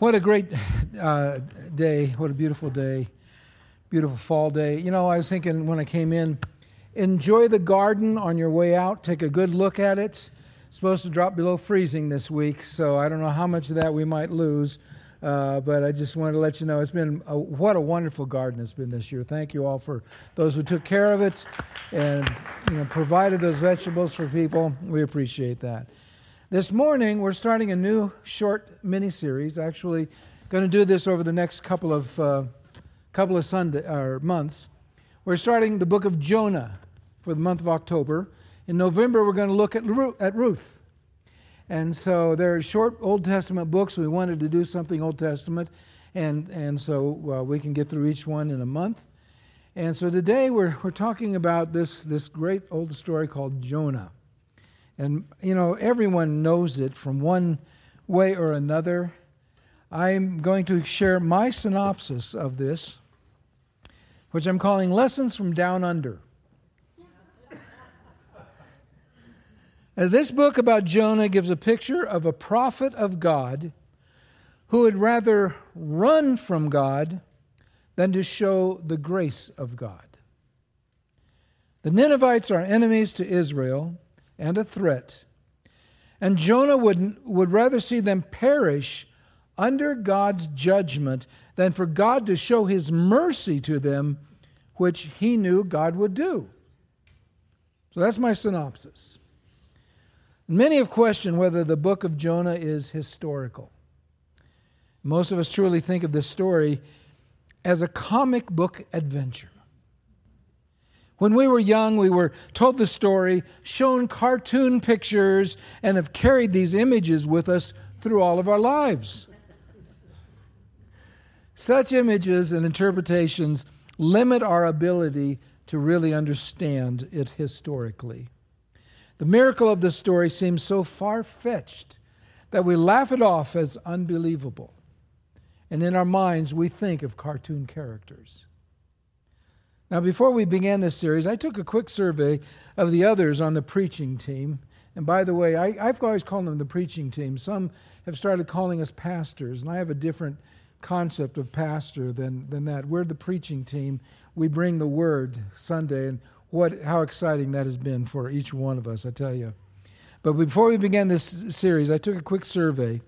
What a great uh, day. What a beautiful day. Beautiful fall day. You know, I was thinking when I came in, enjoy the garden on your way out. Take a good look at it. It's supposed to drop below freezing this week, so I don't know how much of that we might lose. Uh, but I just wanted to let you know it's been a, what a wonderful garden it's been this year. Thank you all for those who took care of it and you know, provided those vegetables for people. We appreciate that. This morning, we're starting a new short mini series. Actually, going to do this over the next couple of uh, couple of Sunday or months. We're starting the book of Jonah for the month of October. In November, we're going to look at at Ruth. And so they're short Old Testament books. We wanted to do something Old Testament, and and so we can get through each one in a month. And so today we're we're talking about this this great old story called Jonah. And, you know, everyone knows it from one way or another. I'm going to share my synopsis of this, which I'm calling Lessons from Down Under. this book about Jonah gives a picture of a prophet of God who would rather run from God than to show the grace of God. The Ninevites are enemies to Israel and a threat. And Jonah would, would rather see them perish under God's judgment than for God to show his mercy to them, which he knew God would do. So that's my synopsis. Many have questioned whether the book of Jonah is historical. Most of us truly think of this story as a comic book adventure. When we were young, we were told the story, shown cartoon pictures, and have carried these images with us through all of our lives. Such images and interpretations limit our ability to really understand it historically. The miracle of the story seems so far fetched that we laugh it off as unbelievable. And in our minds, we think of cartoon characters. Now, before we began this series, I took a quick survey of the others on the preaching team. And by the way, I, have always called them the preaching team. Some have started calling us pastors, and I have a different concept of pastor than, than that. We're the preaching team. We bring the word Sunday, and what, how exciting that has been for each one of us, I tell you. But before we began this series, I took a quick survey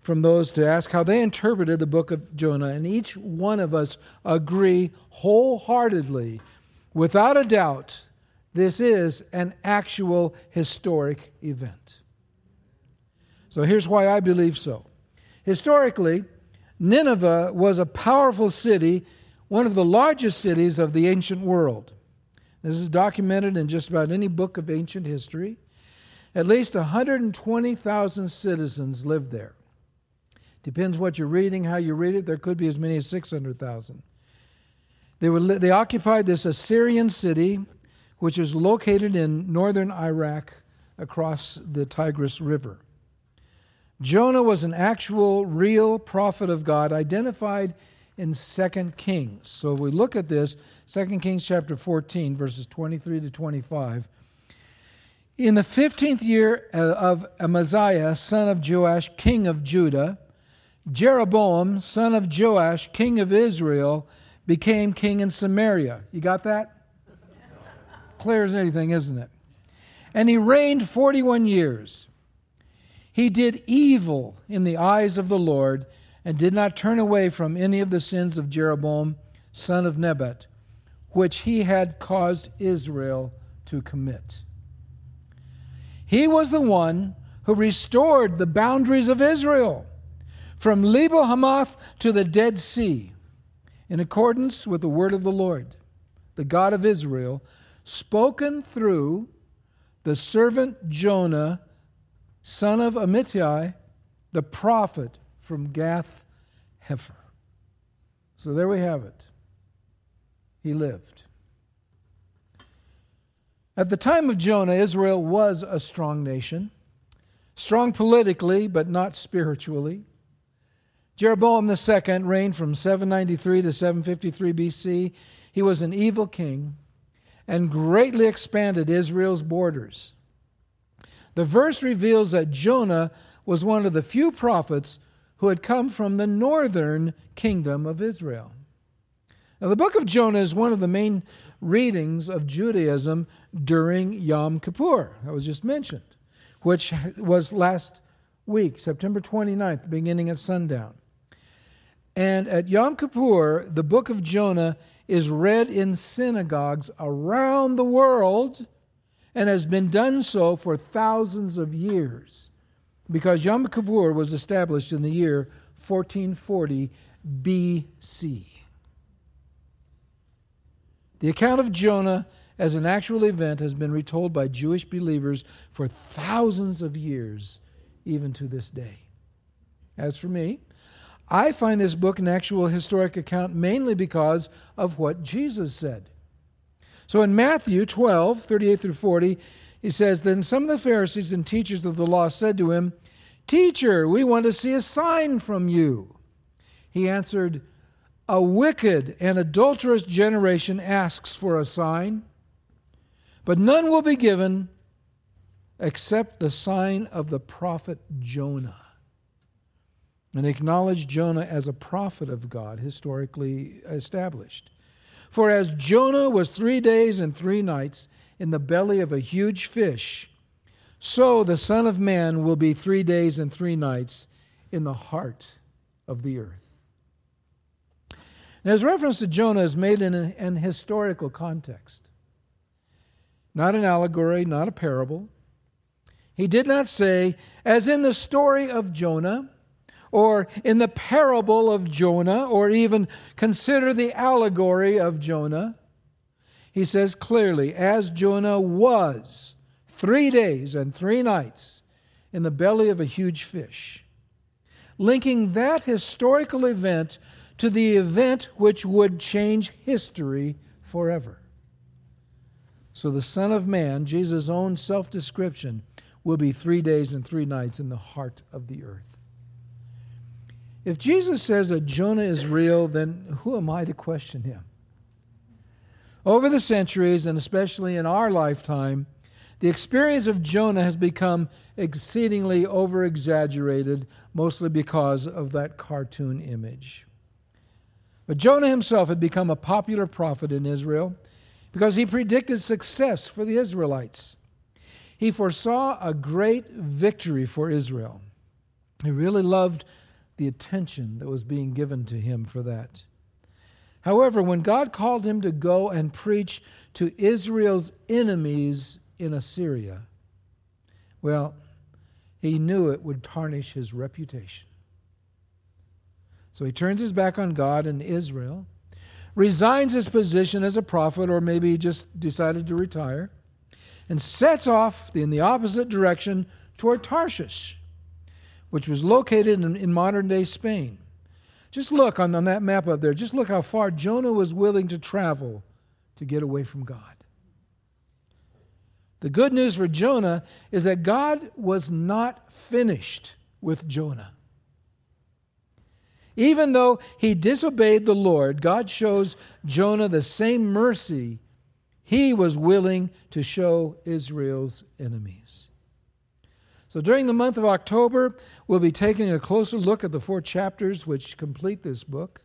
from those to ask how they interpreted the book of Jonah, and each one of us agree wholeheartedly, without a doubt, this is an actual historic event. So here's why I believe so. Historically, Nineveh was a powerful city, one of the largest cities of the ancient world. This is documented in just about any book of ancient history. At least 120,000 citizens lived there. Depends what you're reading, how you read it. There could be as many as 600,000. They, were, they occupied this Assyrian city, which is located in northern Iraq across the Tigris River. Jonah was an actual, real prophet of God identified in 2 Kings. So if we look at this, 2 Kings chapter 14, verses 23 to 25. In the 15th year uh, of Amaziah, son of Joash, king of Judah, Jeroboam, son of Joash, king of Israel, became king in Samaria. You got that? Clear as anything, isn't it? And he reigned 41 years. He did evil in the eyes of the Lord and did not turn away from any of the sins of Jeroboam, son of Nebat, which he had caused Israel to commit. He was the one who restored the boundaries of Israel from Lebo Hamath to the Dead Sea, in accordance with the word of the Lord, the God of Israel, spoken through the servant Jonah, son of Amittai, the prophet from Gath Hepher. So there we have it. He lived. At the time of Jonah, Israel was a strong nation, strong politically, but not spiritually. Jeroboam II reigned from 793 to 753 BC. He was an evil king and greatly expanded Israel's borders. The verse reveals that Jonah was one of the few prophets who had come from the northern kingdom of Israel. Now, the book of Jonah is one of the main readings of Judaism during Yom Kippur, that was just mentioned, which was last week, September 29th, beginning at sundown. And at Yom Kippur, the book of Jonah is read in synagogues around the world and has been done so for thousands of years because Yom Kippur was established in the year 1440 BC. The account of Jonah as an actual event has been retold by Jewish believers for thousands of years, even to this day. As for me, I find this book an actual historic account mainly because of what Jesus said. So in Matthew 12, 38 through 40, he says, Then some of the Pharisees and teachers of the law said to him, Teacher, we want to see a sign from you. He answered, A wicked and adulterous generation asks for a sign, but none will be given except the sign of the prophet Jonah. And acknowledge Jonah as a prophet of God, historically established. For as Jonah was three days and three nights in the belly of a huge fish, so the Son of Man will be three days and three nights in the heart of the earth. Now, his reference to Jonah is made in an historical context, not an allegory, not a parable. He did not say, as in the story of Jonah, or in the parable of Jonah, or even consider the allegory of Jonah. He says clearly, as Jonah was three days and three nights in the belly of a huge fish, linking that historical event to the event which would change history forever. So the Son of Man, Jesus' own self description, will be three days and three nights in the heart of the earth. If Jesus says that Jonah is real, then who am I to question him? Over the centuries, and especially in our lifetime, the experience of Jonah has become exceedingly over exaggerated, mostly because of that cartoon image. But Jonah himself had become a popular prophet in Israel because he predicted success for the Israelites. He foresaw a great victory for Israel. He really loved the attention that was being given to him for that. However, when God called him to go and preach to Israel's enemies in Assyria. Well, he knew it would tarnish his reputation. So he turns his back on God and Israel, resigns his position as a prophet, or maybe he just decided to retire, and sets off in the opposite direction toward Tarshish, which was located in, in modern day Spain. Just look on, on that map up there, just look how far Jonah was willing to travel to get away from God. The good news for Jonah is that God was not finished with Jonah. Even though he disobeyed the Lord, God shows Jonah the same mercy he was willing to show Israel's enemies. So during the month of October, we'll be taking a closer look at the four chapters which complete this book.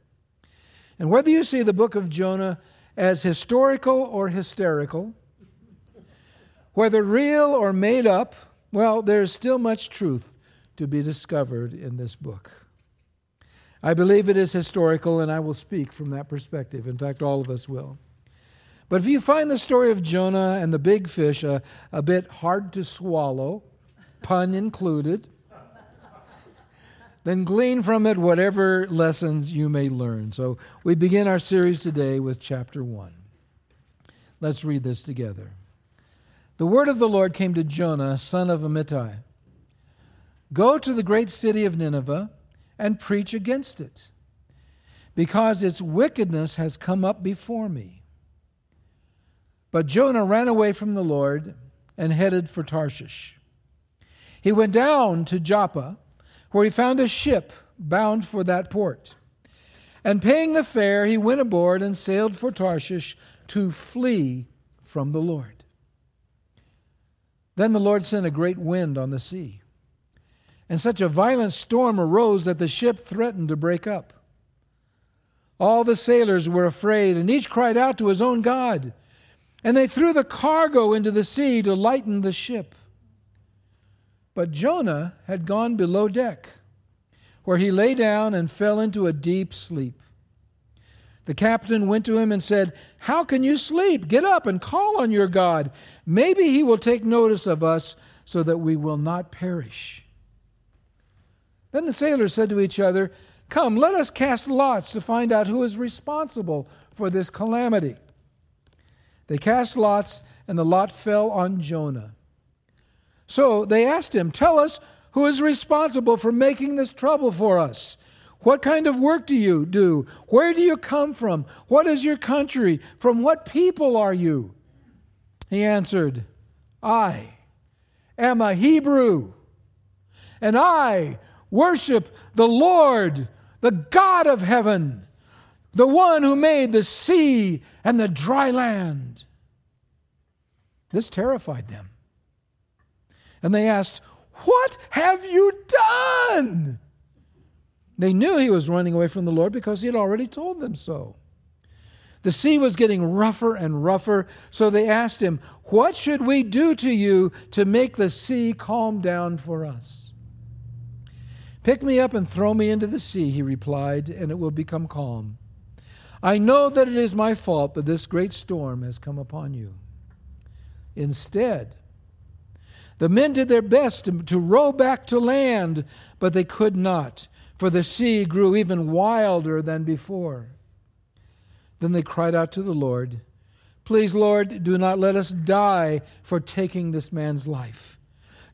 And whether you see the book of Jonah as historical or hysterical, whether real or made up, well, there's still much truth to be discovered in this book. I believe it is historical, and I will speak from that perspective. In fact, all of us will. But if you find the story of Jonah and the big fish a, a bit hard to swallow, pun included, then glean from it whatever lessons you may learn. So we begin our series today with chapter 1. Let's read this together. The word of the Lord came to Jonah, son of Amittai Go to the great city of Nineveh and preach against it, because its wickedness has come up before me. But Jonah ran away from the Lord and headed for Tarshish. He went down to Joppa, where he found a ship bound for that port. And paying the fare, he went aboard and sailed for Tarshish to flee from the Lord. Then the Lord sent a great wind on the sea, and such a violent storm arose that the ship threatened to break up. All the sailors were afraid, and each cried out to his own God. And they threw the cargo into the sea to lighten the ship. But Jonah had gone below deck, where he lay down and fell into a deep sleep. The captain went to him and said, How can you sleep? Get up and call on your God. Maybe he will take notice of us so that we will not perish. Then the sailors said to each other, Come, let us cast lots to find out who is responsible for this calamity. They cast lots, and the lot fell on Jonah. So they asked him, Tell us who is responsible for making this trouble for us. What kind of work do you do? Where do you come from? What is your country? From what people are you? He answered, I am a Hebrew, and I worship the Lord, the God of heaven, the one who made the sea and the dry land. This terrified them. And they asked, What have you done? They knew he was running away from the Lord because he had already told them so. The sea was getting rougher and rougher, so they asked him, What should we do to you to make the sea calm down for us? Pick me up and throw me into the sea, he replied, and it will become calm. I know that it is my fault that this great storm has come upon you. Instead, the men did their best to, row back to land, but they could not, for the sea grew even wilder than before. Then they cried out to the Lord, Please, Lord, do not let us die for taking this man's life.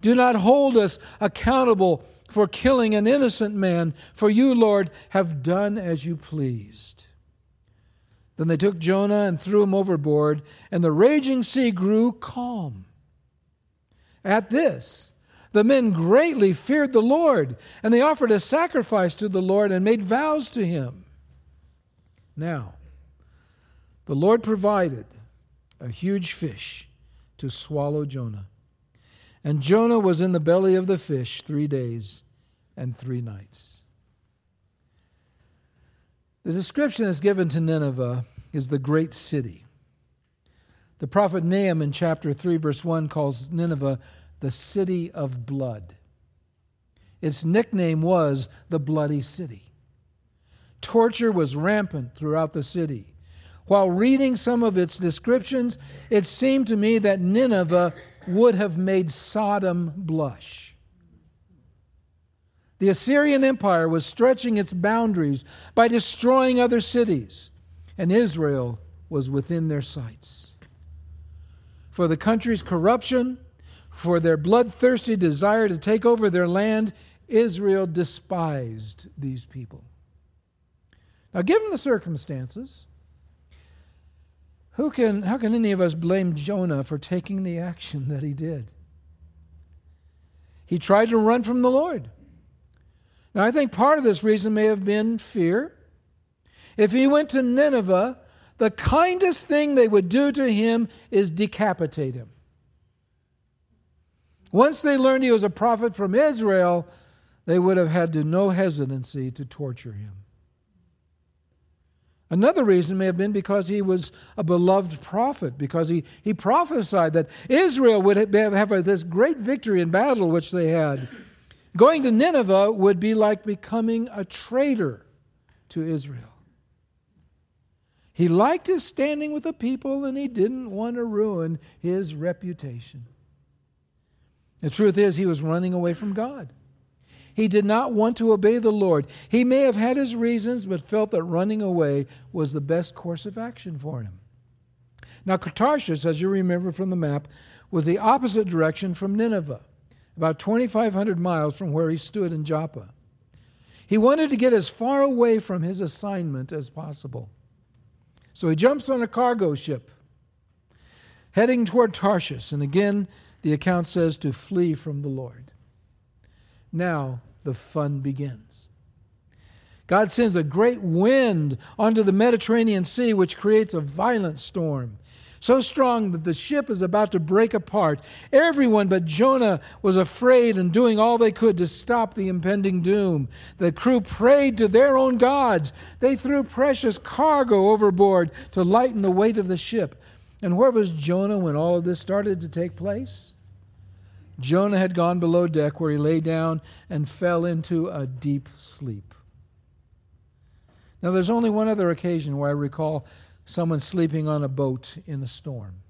Do not hold us accountable for killing an innocent man, for you, Lord, have done as you pleased. Then they took Jonah and threw him overboard, and the raging sea grew calm. At this, the men greatly feared the Lord, and they offered a sacrifice to the Lord and made vows to him. Now, the Lord provided a huge fish to swallow Jonah. And Jonah was in the belly of the fish three days and three nights. The description is given to Nineveh is the great city. The prophet Nahum in chapter 3, verse 1 calls Nineveh the city of blood. Its nickname was the Bloody City. Torture was rampant throughout the city. While reading some of its descriptions, it seemed to me that Nineveh would have made Sodom blush. The Assyrian Empire was stretching its boundaries by destroying other cities, and Israel was within their sights. For the country's corruption, for their bloodthirsty desire to take over their land, Israel despised these people. Now, given the circumstances, who can, how can any of us blame Jonah for taking the action that he did? He tried to run from the Lord. Now, I think part of this reason may have been fear. If he went to Nineveh, the kindest thing they would do to him is decapitate him. Once they learned he was a prophet from Israel, they would have had to no hesitancy to torture him. Another reason may have been because he was a beloved prophet, because he, he prophesied that Israel would have, have this great victory in battle, which they had. Going to Nineveh would be like becoming a traitor to Israel. He liked his standing with the people and he didn't want to ruin his reputation. The truth is, he was running away from God. He did not want to obey the Lord. He may have had his reasons, but felt that running away was the best course of action for him. Now, Tarshish, as you remember from the map, was the opposite direction from Nineveh, about 2,500 miles from where he stood in Joppa. He wanted to get as far away from his assignment as possible. So he jumps on a cargo ship, heading toward Tarshish, and again, the account says to flee from the Lord. Now the fun begins. God sends a great wind onto the Mediterranean Sea, which creates a violent storm. So strong that the ship is about to break apart. Everyone but Jonah was afraid and doing all they could to stop the impending doom. The crew prayed to their own gods. They threw precious cargo overboard to lighten the weight of the ship. And where was Jonah when all of this started to take place? Jonah had gone below deck where he lay down and fell into a deep sleep. Now, there's only one other occasion where I recall someone sleeping on a boat in a storm.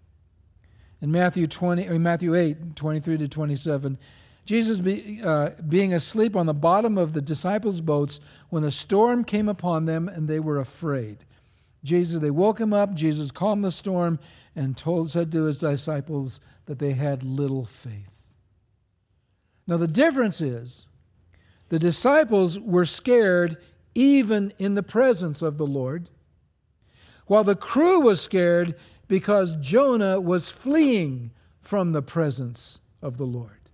In Matthew, 20, or Matthew 8, 23 to 27, Jesus be, uh, being asleep on the bottom of the disciples' boats when a storm came upon them and they were afraid. Jesus, they woke him up. Jesus calmed the storm and told, said to his disciples that they had little faith. Now, the difference is the disciples were scared even in the presence of the Lord while the crew was scared because Jonah was fleeing from the presence of the Lord.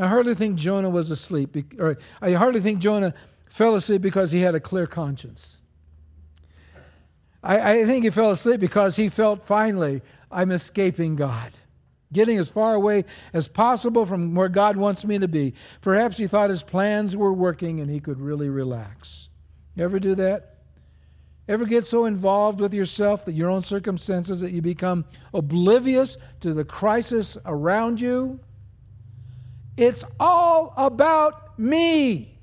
I hardly think Jonah was asleep, or I hardly think Jonah fell asleep because he had a clear conscience. I, I think he fell asleep because he felt finally, I'm escaping God getting as far away as possible from where God wants me to be. Perhaps he thought his plans were working and he could really relax. You ever do that? Ever get so involved with yourself that your own circumstances that you become oblivious to the crisis around you? It's all about me.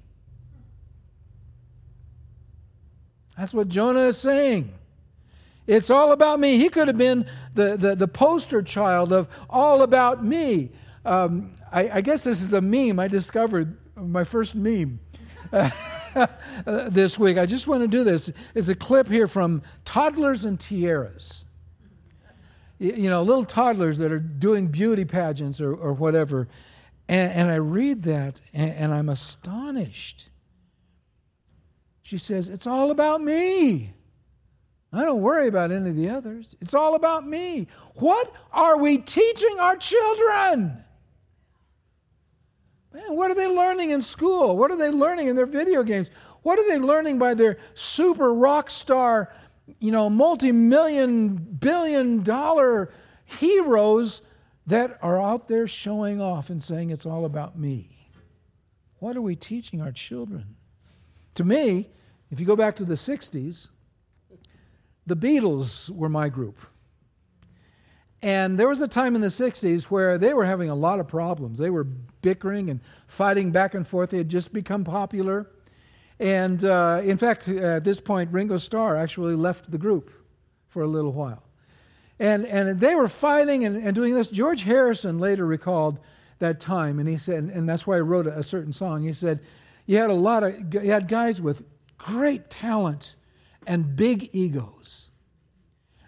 That's what Jonah is saying. It's all about me. He could have been the, the, the poster child of all about me. Um, I, I, guess this is a meme I discovered, my first meme. this week. I just want to do this. It's a clip here from Toddlers and Tiaras. You know, little toddlers that are doing beauty pageants or, or whatever. And, and I read that and, and I'm astonished. She says, It's all about me. I don't worry about any of the others. It's all about me. What are we teaching our children? Man, what are they learning in school? What are they learning in their video games? What are they learning by their super rock star, you know, multi million, billion dollar heroes that are out there showing off and saying it's all about me? What are we teaching our children? To me, if you go back to the 60s, the Beatles were my group. And there was a time in the 60s where they were having a lot of problems. They were bickering and fighting back and forth. They had just become popular. And uh, in fact, at this point, Ringo Starr actually left the group for a little while. And, and they were fighting and, and doing this. George Harrison later recalled that time, and he said, and that's why I wrote a, a certain song. He said, You had a lot of, you had guys with great talent and big egos.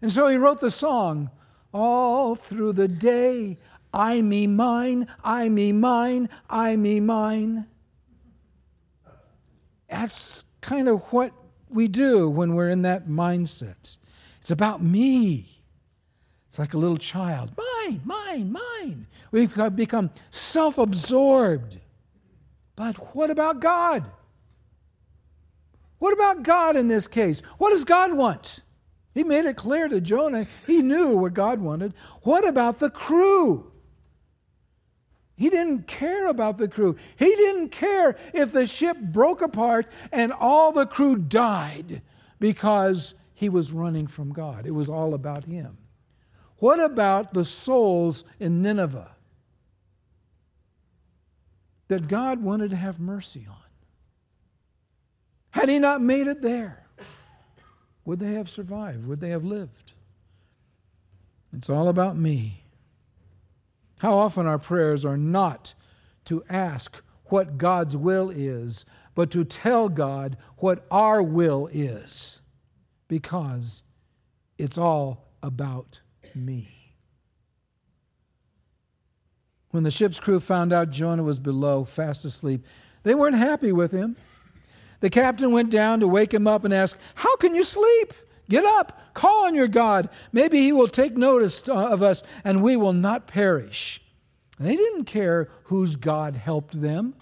And so he wrote the song, all through the day, I me mine, I me mine, I me mine. That's kind of what we do when we're in that mindset. It's about me. It's like a little child. Mine, mine, mine. We become self absorbed. But what about God? What about God in this case? What does God want? He made it clear to Jonah. He knew what God wanted. What about the crew? He didn't care about the crew. He didn't care if the ship broke apart and all the crew died because he was running from God. It was all about him. What about the souls in Nineveh that God wanted to have mercy on? Had he not made it there? Would they have survived? Would they have lived? It's all about me. How often our prayers are not to ask what God's will is, but to tell God what our will is, because it's all about me. When the ship's crew found out Jonah was below, fast asleep, they weren't happy with him. The captain went down to wake him up and ask, How can you sleep? Get up, call on your God. Maybe he will take notice uh, of us and we will not perish. they didn't care whose God helped them.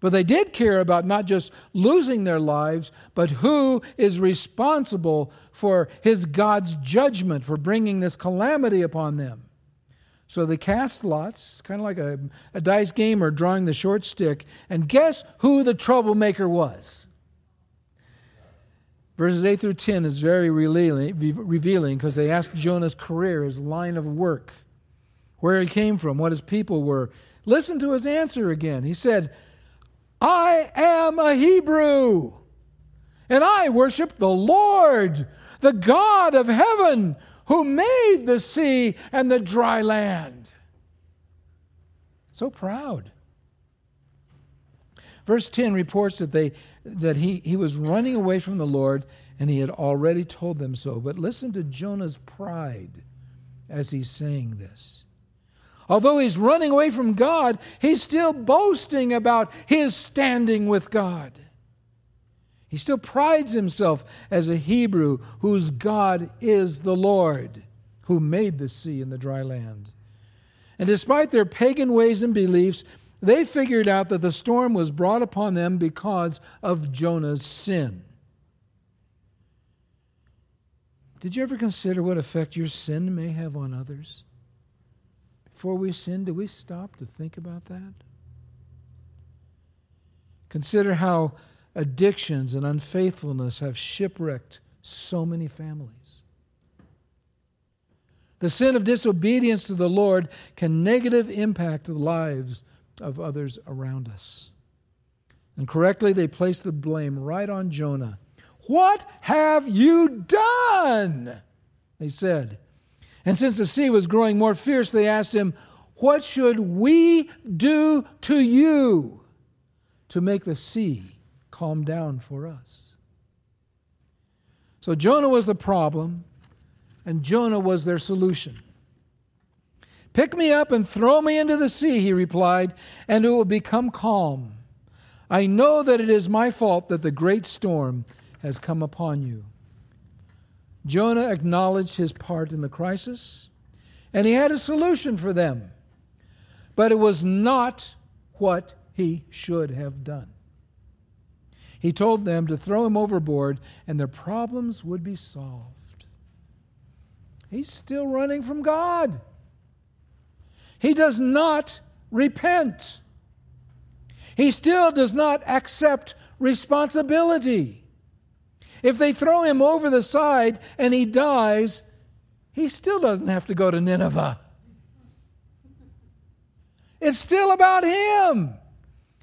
But they did care about not just losing their lives, but who is responsible for his God's judgment for bringing this calamity upon them. So they cast lots, kind of like a, a dice game or drawing the short stick, and guess who the troublemaker was? Verses 8 through 10 is very revealing because they asked Jonah's career, his line of work, where he came from, what his people were. Listen to his answer again. He said, I am a Hebrew, and I worship the Lord, the God of heaven, who made the sea and the dry land. So proud. Verse 10 reports that, they, that he, he was running away from the Lord and he had already told them so. But listen to Jonah's pride as he's saying this. Although he's running away from God, he's still boasting about his standing with God. He still prides himself as a Hebrew whose God is the Lord, who made the sea and the dry land. And despite their pagan ways and beliefs, they figured out that the storm was brought upon them because of Jonah's sin. Did you ever consider what effect your sin may have on others? before we sin, do we stop to think about that? Consider how addictions and unfaithfulness have shipwrecked so many families. The sin of disobedience to the Lord can negatively impact the lives of others around us. And correctly, they place the blame right on Jonah. What have you done? They said. And since the sea was growing more fierce, they asked him, What should we do to you to make the sea calm down for us? So Jonah was the problem, and Jonah was their solution. Pick me up and throw me into the sea, he replied, and it will become calm. I know that it is my fault that the great storm has come upon you. Jonah acknowledged his part in the crisis, and he had a solution for them. But it was not what he should have done. He told them to throw him overboard, and their problems would be solved. He's still running from God. He does not repent. He still does not accept responsibility. If they throw him over the side and he dies, he still doesn't have to go to Nineveh. It's still about him.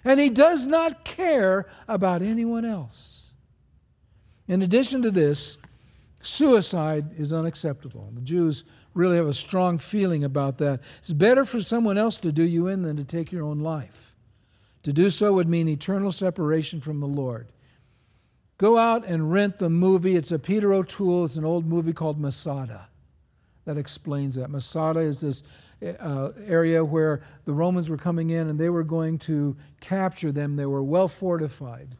And he does not care about anyone else. In addition to this, suicide is unacceptable. The Jews really have a strong feeling about that. It's better for someone else to do you in than to take your own life. To do so would mean eternal separation from the Lord. Go out and rent the movie. It's a Peter O'Toole. It's an old movie called Masada that explains that. Masada is this uh, area where the Romans were coming in and they were going to capture them. They were well fortified.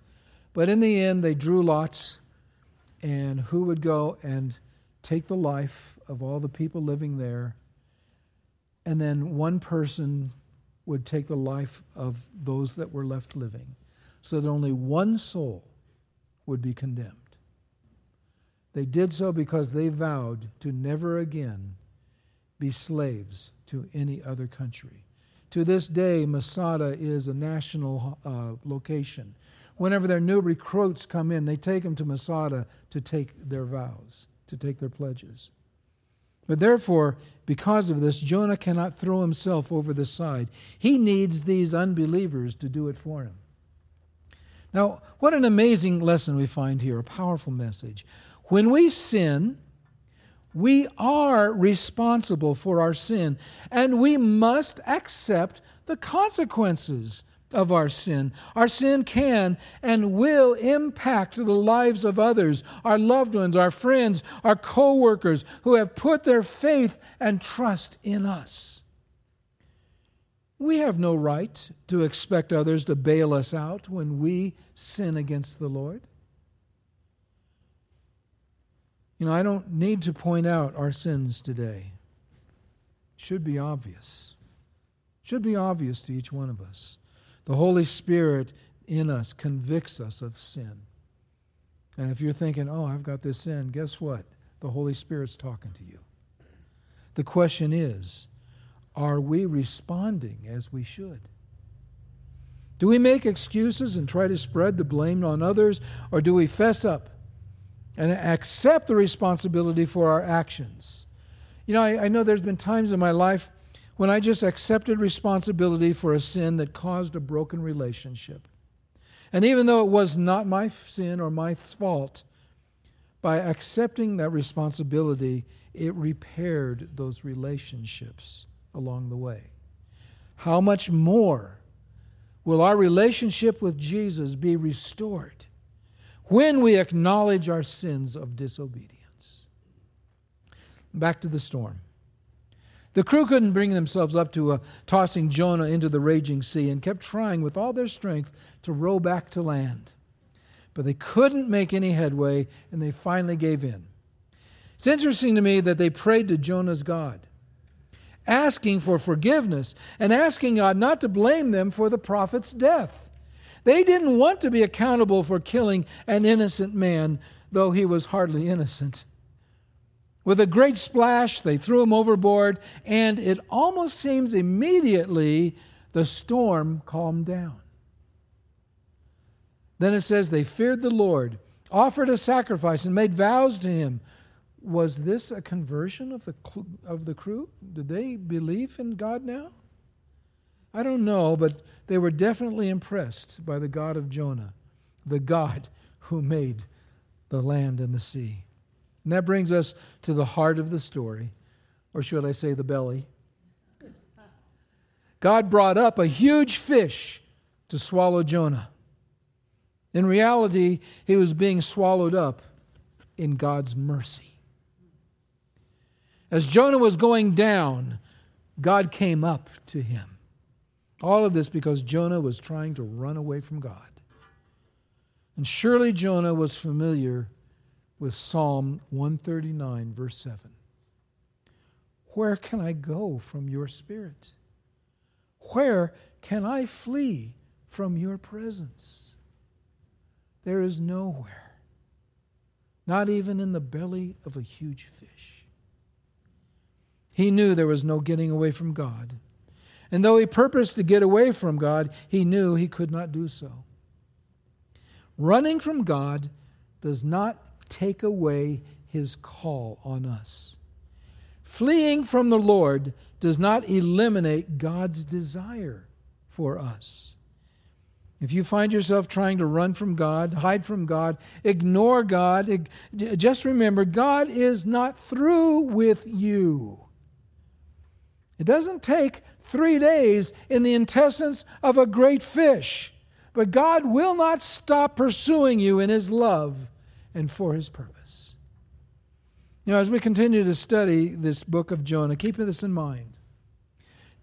But in the end, they drew lots, and who would go and take the life of all the people living there? And then one person would take the life of those that were left living, so that only one soul would be condemned. They did so because they vowed to never again be slaves to any other country. To this day, Masada is a national uh, location. Whenever their new recruits come in, they take them to Masada to take their vows, to take their pledges. But therefore, because of this, Jonah cannot throw himself over the side. He needs these unbelievers to do it for him. Now, what an amazing lesson we find here, a powerful message. When we sin, we are responsible for our sin, and we must accept the consequences of our sin. Our sin can and will impact the lives of others, our loved ones, our friends, our co workers who have put their faith and trust in us. We have no right to expect others to bail us out when we sin against the Lord. You know, I don't need to point out our sins today. It should be obvious. Should be obvious to each one of us. The Holy Spirit in us convicts us of sin. And if you're thinking, oh, I've got this sin, guess what? The Holy Spirit's talking to you. The question is, are we responding as we should? Do we make excuses and try to spread the blame on others, or do we fess up and accept the responsibility for our actions? You know, I, I, know there's been times in my life when I just accepted responsibility for a sin that caused a broken relationship. And even though it was not my sin or my fault, by accepting that responsibility, it repaired those relationships along the way. How much more will our relationship with Jesus be restored when we acknowledge our sins of disobedience? Back to the storm. The crew couldn't bring themselves up to uh, tossing Jonah into the raging sea and kept trying with all their strength to row back to land. But they couldn't make any headway, and they finally gave in. It's interesting to me that they prayed to Jonah's God asking for forgiveness and asking God not to blame them for the prophet's death. They didn't want to be accountable for killing an innocent man, though he was hardly innocent. With a great splash, they threw him overboard, and it almost seems immediately the storm calmed down. Then it says they feared the Lord, offered a sacrifice, and made vows to him was this a conversion of the, of the crew? Did they believe in God now? I don't know, but they were definitely impressed by the God of Jonah, the God who made the land and the sea. And that brings us to the heart of the story, or should I say the belly. God brought up a huge fish to swallow Jonah. In reality, he was being swallowed up in God's mercy. As Jonah was going down, God came up to him. All of this because Jonah was trying to run away from God. And surely Jonah was familiar with Psalm 139, verse 7. Where can I go from your spirit? Where can I flee from your presence? There is nowhere, not even in the belly of a huge fish. He knew there was no getting away from God. And though he purposed to get away from God, he knew he could not do so. Running from God does not take away his call on us. Fleeing from the Lord does not eliminate God's desire for us. If you find yourself trying to run from God, hide from God, ignore God, just remember God is not through with you. It doesn't take three days in the intestines of a great fish, but God will not stop pursuing you in His love and for His purpose. Now, as we continue to study this book of Jonah, keep this in mind.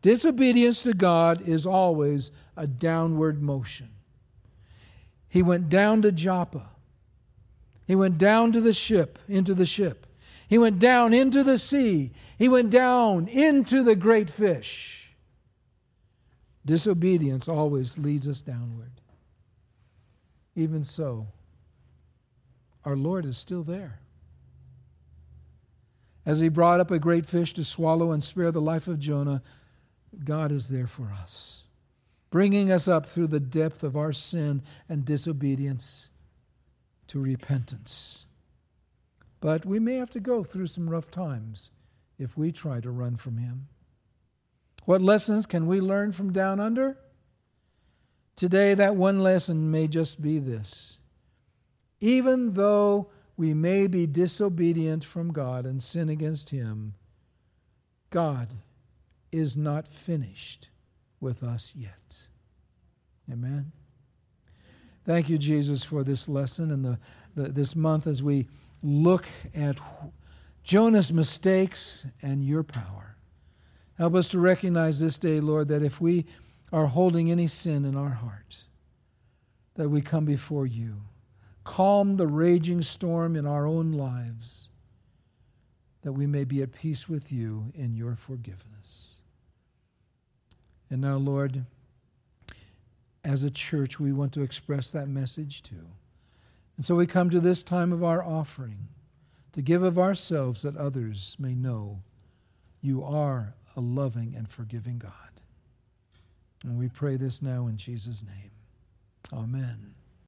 Disobedience to God is always a downward motion. He went down to Joppa. He went down to the ship, into the ship. He went down into the sea. He went down into the great fish. Disobedience always leads us downward. Even so, our Lord is still there. As he brought up a great fish to swallow and spare the life of Jonah, God is there for us, bringing us up through the depth of our sin and disobedience to repentance. But we may have to go through some rough times if we try to run from Him. What lessons can we learn from down under? Today, that one lesson may just be this. Even though we may be disobedient from God and sin against Him, God is not finished with us yet. Amen. Thank you, Jesus, for this lesson and the, the, this month as we look at Jonah's mistakes and your power. Help us to recognize this day, Lord, that if we are holding any sin in our heart, that we come before you. Calm the raging storm in our own lives, that we may be at peace with you in your forgiveness. And now, Lord, as a church, we want to express that message too. And so we come to this time of our offering to give of ourselves that others may know you are a loving and forgiving God. And we pray this now in Jesus' name. Amen.